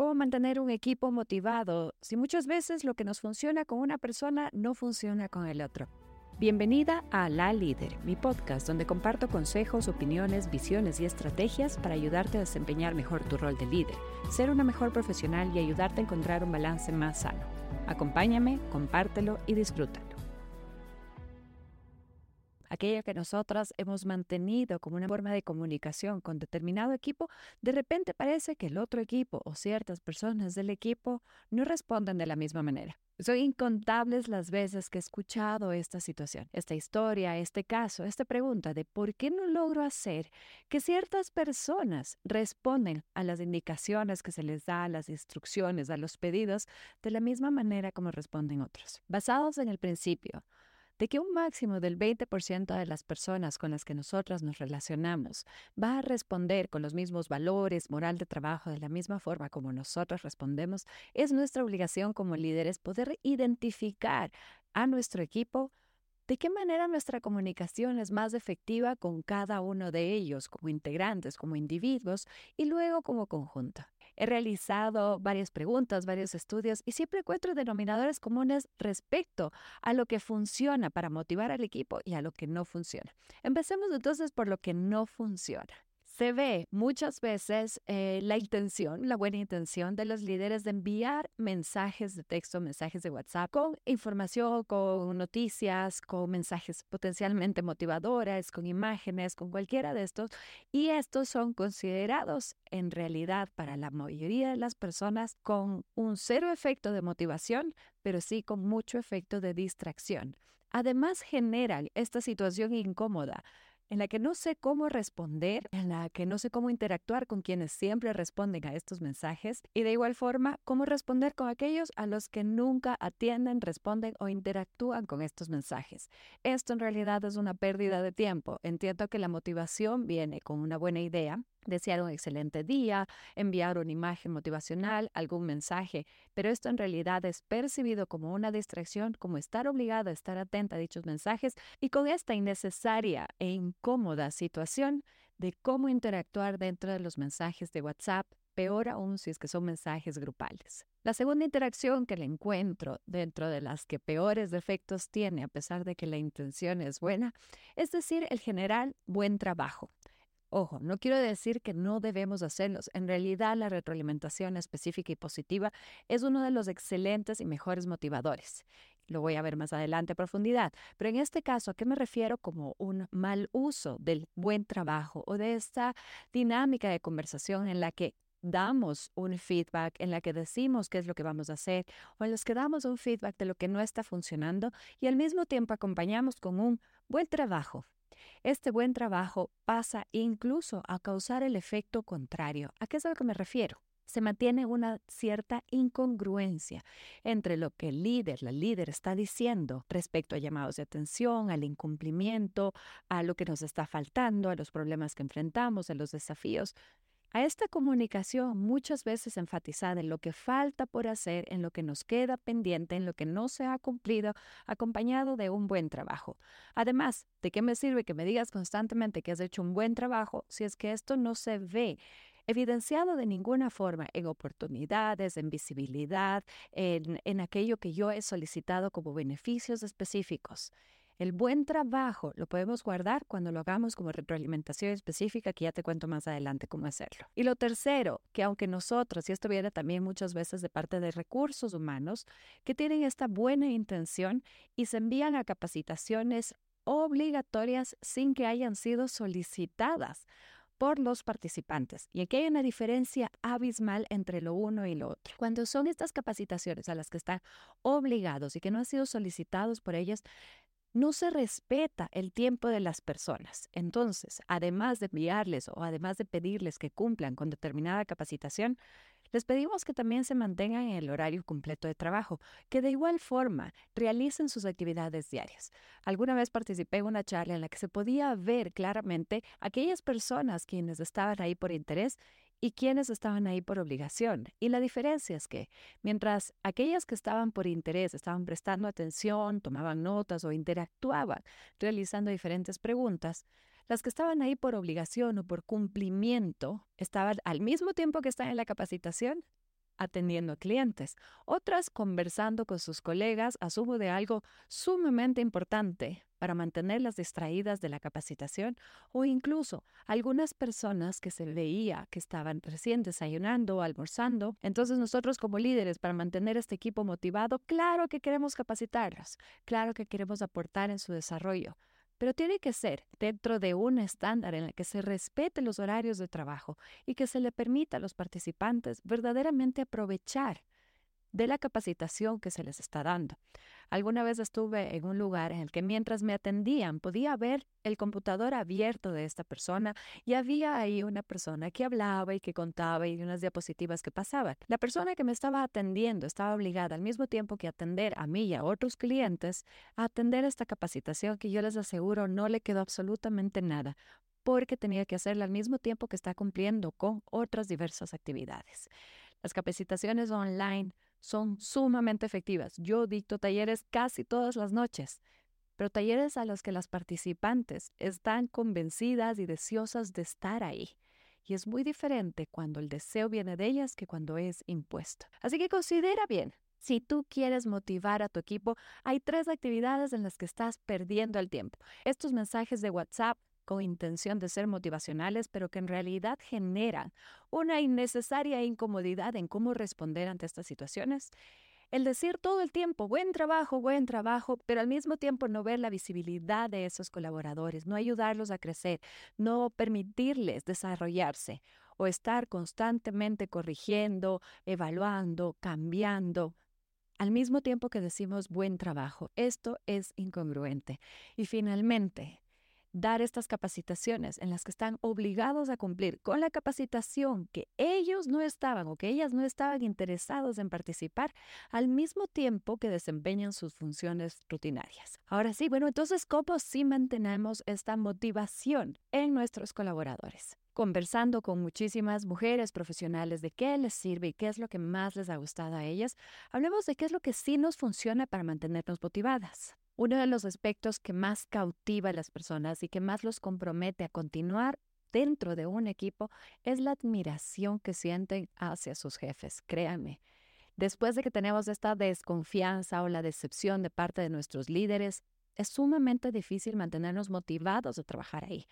¿Cómo mantener un equipo motivado si muchas veces lo que nos funciona con una persona no funciona con el otro? Bienvenida a La Líder, mi podcast donde comparto consejos, opiniones, visiones y estrategias para ayudarte a desempeñar mejor tu rol de líder, ser una mejor profesional y ayudarte a encontrar un balance más sano. Acompáñame, compártelo y disfrútalo aquella que nosotras hemos mantenido como una forma de comunicación con determinado equipo, de repente parece que el otro equipo o ciertas personas del equipo no responden de la misma manera. Son incontables las veces que he escuchado esta situación, esta historia, este caso, esta pregunta de por qué no logro hacer que ciertas personas responden a las indicaciones que se les da, a las instrucciones, a los pedidos, de la misma manera como responden otros. Basados en el principio de que un máximo del 20% de las personas con las que nosotras nos relacionamos va a responder con los mismos valores, moral de trabajo, de la misma forma como nosotros respondemos, es nuestra obligación como líderes poder identificar a nuestro equipo de qué manera nuestra comunicación es más efectiva con cada uno de ellos como integrantes, como individuos y luego como conjunto. He realizado varias preguntas, varios estudios y siempre encuentro denominadores comunes respecto a lo que funciona para motivar al equipo y a lo que no funciona. Empecemos entonces por lo que no funciona se ve muchas veces eh, la intención, la buena intención de los líderes de enviar mensajes de texto, mensajes de WhatsApp con información, con noticias, con mensajes potencialmente motivadores, con imágenes, con cualquiera de estos. Y estos son considerados en realidad para la mayoría de las personas con un cero efecto de motivación, pero sí con mucho efecto de distracción. Además generan esta situación incómoda en la que no sé cómo responder, en la que no sé cómo interactuar con quienes siempre responden a estos mensajes y de igual forma cómo responder con aquellos a los que nunca atienden, responden o interactúan con estos mensajes. Esto en realidad es una pérdida de tiempo. Entiendo que la motivación viene con una buena idea, desear un excelente día, enviar una imagen motivacional, algún mensaje, pero esto en realidad es percibido como una distracción, como estar obligada a estar atenta a dichos mensajes y con esta innecesaria e incómoda situación de cómo interactuar dentro de los mensajes de WhatsApp, peor aún si es que son mensajes grupales. La segunda interacción que le encuentro dentro de las que peores defectos tiene, a pesar de que la intención es buena, es decir, el general buen trabajo. Ojo, no quiero decir que no debemos hacerlos. En realidad, la retroalimentación específica y positiva es uno de los excelentes y mejores motivadores. Lo voy a ver más adelante a profundidad. Pero en este caso, ¿a qué me refiero como un mal uso del buen trabajo o de esta dinámica de conversación en la que damos un feedback, en la que decimos qué es lo que vamos a hacer, o en los que damos un feedback de lo que no está funcionando y al mismo tiempo acompañamos con un buen trabajo, este buen trabajo pasa incluso a causar el efecto contrario. ¿A qué es a lo que me refiero? se mantiene una cierta incongruencia entre lo que el líder, la líder está diciendo respecto a llamados de atención, al incumplimiento, a lo que nos está faltando, a los problemas que enfrentamos, a los desafíos, a esta comunicación muchas veces enfatizada en lo que falta por hacer, en lo que nos queda pendiente, en lo que no se ha cumplido, acompañado de un buen trabajo. Además, ¿de qué me sirve que me digas constantemente que has hecho un buen trabajo si es que esto no se ve? evidenciado de ninguna forma en oportunidades, en visibilidad, en, en aquello que yo he solicitado como beneficios específicos. El buen trabajo lo podemos guardar cuando lo hagamos como retroalimentación específica, que ya te cuento más adelante cómo hacerlo. Y lo tercero, que aunque nosotros, y esto viene también muchas veces de parte de recursos humanos, que tienen esta buena intención y se envían a capacitaciones obligatorias sin que hayan sido solicitadas por los participantes. Y aquí hay una diferencia abismal entre lo uno y lo otro. Cuando son estas capacitaciones a las que están obligados y que no han sido solicitados por ellas, no se respeta el tiempo de las personas. Entonces, además de enviarles o además de pedirles que cumplan con determinada capacitación, les pedimos que también se mantengan en el horario completo de trabajo, que de igual forma realicen sus actividades diarias. Alguna vez participé en una charla en la que se podía ver claramente aquellas personas quienes estaban ahí por interés y quienes estaban ahí por obligación. Y la diferencia es que mientras aquellas que estaban por interés estaban prestando atención, tomaban notas o interactuaban realizando diferentes preguntas, las que estaban ahí por obligación o por cumplimiento estaban al mismo tiempo que están en la capacitación atendiendo a clientes, otras conversando con sus colegas, asumo de algo sumamente importante para mantenerlas distraídas de la capacitación o incluso algunas personas que se veía que estaban recién desayunando o almorzando. Entonces nosotros como líderes para mantener este equipo motivado, claro que queremos capacitarlos, claro que queremos aportar en su desarrollo, pero tiene que ser dentro de un estándar en el que se respeten los horarios de trabajo y que se le permita a los participantes verdaderamente aprovechar de la capacitación que se les está dando. Alguna vez estuve en un lugar en el que mientras me atendían podía ver el computador abierto de esta persona y había ahí una persona que hablaba y que contaba y unas diapositivas que pasaban. La persona que me estaba atendiendo estaba obligada al mismo tiempo que atender a mí y a otros clientes a atender esta capacitación que yo les aseguro no le quedó absolutamente nada porque tenía que hacerla al mismo tiempo que está cumpliendo con otras diversas actividades. Las capacitaciones online son sumamente efectivas. Yo dicto talleres casi todas las noches, pero talleres a los que las participantes están convencidas y deseosas de estar ahí. Y es muy diferente cuando el deseo viene de ellas que cuando es impuesto. Así que considera bien. Si tú quieres motivar a tu equipo, hay tres actividades en las que estás perdiendo el tiempo. Estos mensajes de WhatsApp con intención de ser motivacionales, pero que en realidad generan una innecesaria incomodidad en cómo responder ante estas situaciones. El decir todo el tiempo, buen trabajo, buen trabajo, pero al mismo tiempo no ver la visibilidad de esos colaboradores, no ayudarlos a crecer, no permitirles desarrollarse o estar constantemente corrigiendo, evaluando, cambiando, al mismo tiempo que decimos buen trabajo. Esto es incongruente. Y finalmente, dar estas capacitaciones en las que están obligados a cumplir con la capacitación que ellos no estaban o que ellas no estaban interesados en participar al mismo tiempo que desempeñan sus funciones rutinarias. Ahora sí, bueno, entonces, ¿cómo sí mantenemos esta motivación en nuestros colaboradores? conversando con muchísimas mujeres profesionales de qué les sirve y qué es lo que más les ha gustado a ellas, hablemos de qué es lo que sí nos funciona para mantenernos motivadas. Uno de los aspectos que más cautiva a las personas y que más los compromete a continuar dentro de un equipo es la admiración que sienten hacia sus jefes, créanme. Después de que tenemos esta desconfianza o la decepción de parte de nuestros líderes, es sumamente difícil mantenernos motivados a trabajar ahí.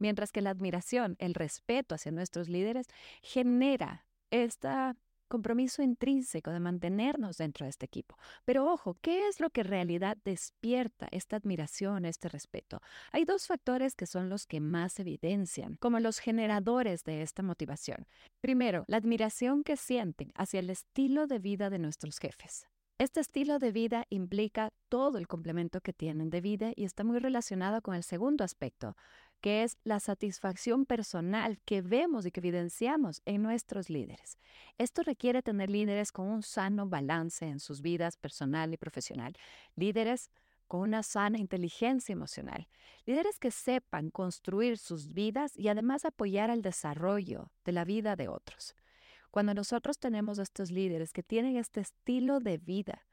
Mientras que la admiración, el respeto hacia nuestros líderes genera esta compromiso intrínseco de mantenernos dentro de este equipo. Pero ojo, ¿qué es lo que en realidad despierta esta admiración, este respeto? Hay dos factores que son los que más evidencian como los generadores de esta motivación. Primero, la admiración que sienten hacia el estilo de vida de nuestros jefes. Este estilo de vida implica todo el complemento que tienen de vida y está muy relacionado con el segundo aspecto, que es la satisfacción personal que vemos y que evidenciamos en nuestros líderes. Esto requiere tener líderes con un sano balance en sus vidas personal y profesional, líderes con una sana inteligencia emocional, líderes que sepan construir sus vidas y además apoyar el desarrollo de la vida de otros. Cuando nosotros tenemos estos líderes que tienen este estilo de vida,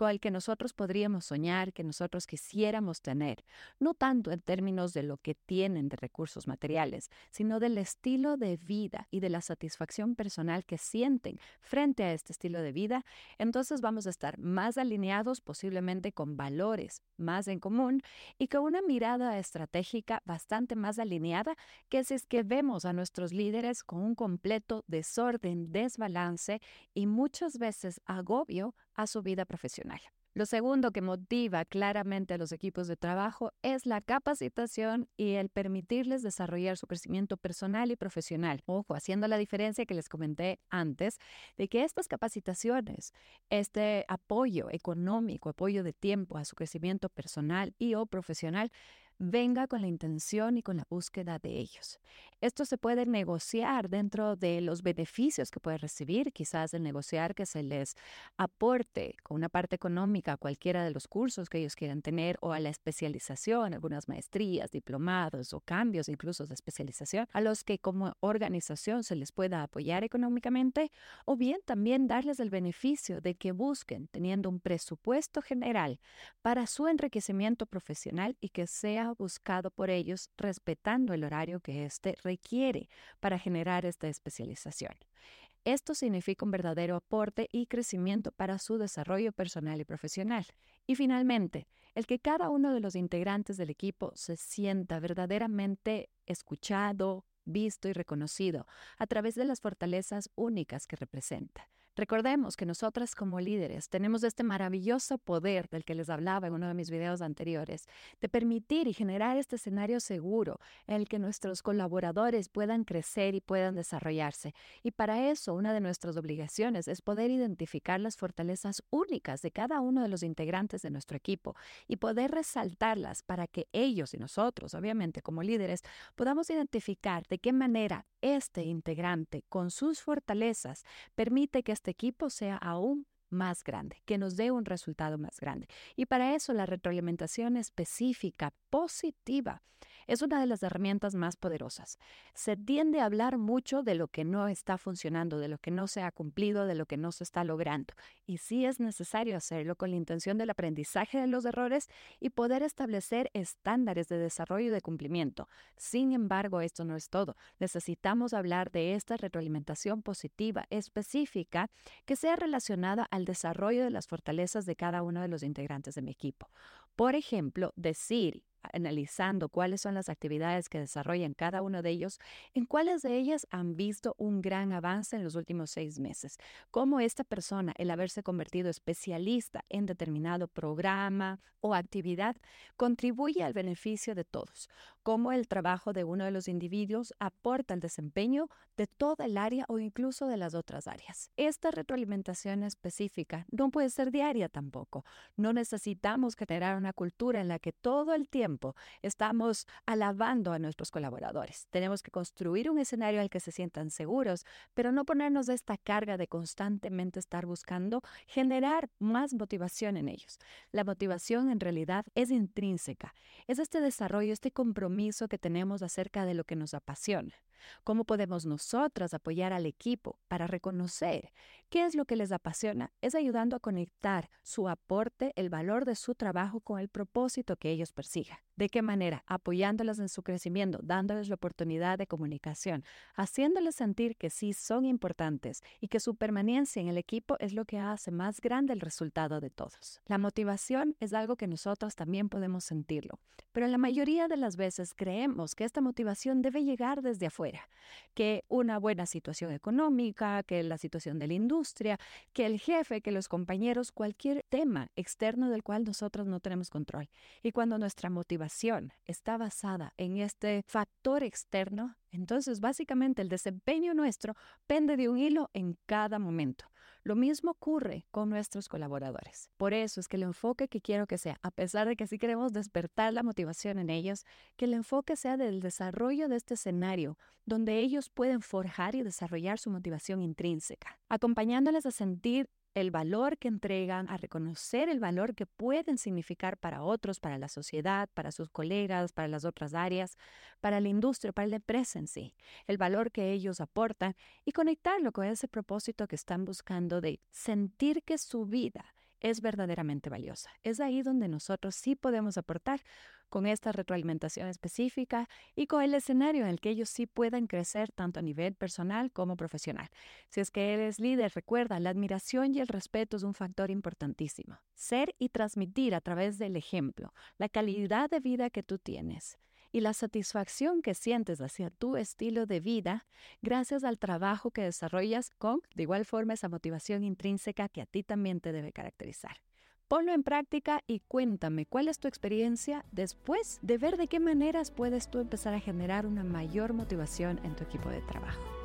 con que nosotros podríamos soñar, que nosotros quisiéramos tener, no tanto en términos de lo que tienen de recursos materiales, sino del estilo de vida y de la satisfacción personal que sienten frente a este estilo de vida, entonces vamos a estar más alineados posiblemente con valores más en común y con una mirada estratégica bastante más alineada que si es que vemos a nuestros líderes con un completo desorden, desbalance y muchas veces agobio a su vida profesional. Lo segundo que motiva claramente a los equipos de trabajo es la capacitación y el permitirles desarrollar su crecimiento personal y profesional. Ojo, haciendo la diferencia que les comenté antes de que estas capacitaciones, este apoyo económico, apoyo de tiempo a su crecimiento personal y o profesional, venga con la intención y con la búsqueda de ellos. Esto se puede negociar dentro de los beneficios que puede recibir, quizás el negociar que se les aporte con una parte económica a cualquiera de los cursos que ellos quieran tener o a la especialización, algunas maestrías, diplomados o cambios incluso de especialización, a los que como organización se les pueda apoyar económicamente o bien también darles el beneficio de que busquen teniendo un presupuesto general para su enriquecimiento profesional y que sea buscado por ellos respetando el horario que éste requiere para generar esta especialización. Esto significa un verdadero aporte y crecimiento para su desarrollo personal y profesional. Y finalmente, el que cada uno de los integrantes del equipo se sienta verdaderamente escuchado, visto y reconocido a través de las fortalezas únicas que representa. Recordemos que nosotras como líderes tenemos este maravilloso poder del que les hablaba en uno de mis videos anteriores, de permitir y generar este escenario seguro en el que nuestros colaboradores puedan crecer y puedan desarrollarse. Y para eso una de nuestras obligaciones es poder identificar las fortalezas únicas de cada uno de los integrantes de nuestro equipo y poder resaltarlas para que ellos y nosotros, obviamente como líderes, podamos identificar de qué manera este integrante con sus fortalezas permite que este equipo sea aún más grande, que nos dé un resultado más grande. Y para eso la retroalimentación específica, positiva, es una de las herramientas más poderosas. Se tiende a hablar mucho de lo que no está funcionando, de lo que no se ha cumplido, de lo que no se está logrando. Y sí es necesario hacerlo con la intención del aprendizaje de los errores y poder establecer estándares de desarrollo y de cumplimiento. Sin embargo, esto no es todo. Necesitamos hablar de esta retroalimentación positiva específica que sea relacionada al desarrollo de las fortalezas de cada uno de los integrantes de mi equipo. Por ejemplo, decir analizando cuáles son las actividades que desarrollan cada uno de ellos, en cuáles de ellas han visto un gran avance en los últimos seis meses, cómo esta persona, el haberse convertido especialista en determinado programa o actividad, contribuye al beneficio de todos, cómo el trabajo de uno de los individuos aporta al desempeño de toda el área o incluso de las otras áreas. Esta retroalimentación específica no puede ser diaria tampoco. No necesitamos generar una cultura en la que todo el tiempo estamos alabando a nuestros colaboradores. Tenemos que construir un escenario al que se sientan seguros, pero no ponernos esta carga de constantemente estar buscando generar más motivación en ellos. La motivación en realidad es intrínseca, es este desarrollo, este compromiso que tenemos acerca de lo que nos apasiona. ¿Cómo podemos nosotras apoyar al equipo para reconocer qué es lo que les apasiona? Es ayudando a conectar su aporte, el valor de su trabajo con el propósito que ellos persigan. ¿De qué manera? Apoyándolas en su crecimiento, dándoles la oportunidad de comunicación, haciéndoles sentir que sí son importantes y que su permanencia en el equipo es lo que hace más grande el resultado de todos. La motivación es algo que nosotros también podemos sentirlo, pero la mayoría de las veces creemos que esta motivación debe llegar desde afuera, que una buena situación económica, que la situación de la industria, que el jefe, que los compañeros, cualquier tema externo del cual nosotros no tenemos control. Y cuando nuestra motivación está basada en este factor externo, entonces básicamente el desempeño nuestro pende de un hilo en cada momento. Lo mismo ocurre con nuestros colaboradores. Por eso es que el enfoque que quiero que sea, a pesar de que sí queremos despertar la motivación en ellos, que el enfoque sea del desarrollo de este escenario donde ellos pueden forjar y desarrollar su motivación intrínseca, acompañándoles a sentir el valor que entregan, a reconocer el valor que pueden significar para otros, para la sociedad, para sus colegas, para las otras áreas, para la industria, para la empresa en sí, el valor que ellos aportan y conectarlo con ese propósito que están buscando de sentir que su vida es verdaderamente valiosa. Es ahí donde nosotros sí podemos aportar con esta retroalimentación específica y con el escenario en el que ellos sí puedan crecer tanto a nivel personal como profesional. Si es que eres líder, recuerda, la admiración y el respeto es un factor importantísimo. Ser y transmitir a través del ejemplo la calidad de vida que tú tienes y la satisfacción que sientes hacia tu estilo de vida gracias al trabajo que desarrollas con, de igual forma, esa motivación intrínseca que a ti también te debe caracterizar. Ponlo en práctica y cuéntame cuál es tu experiencia después de ver de qué maneras puedes tú empezar a generar una mayor motivación en tu equipo de trabajo.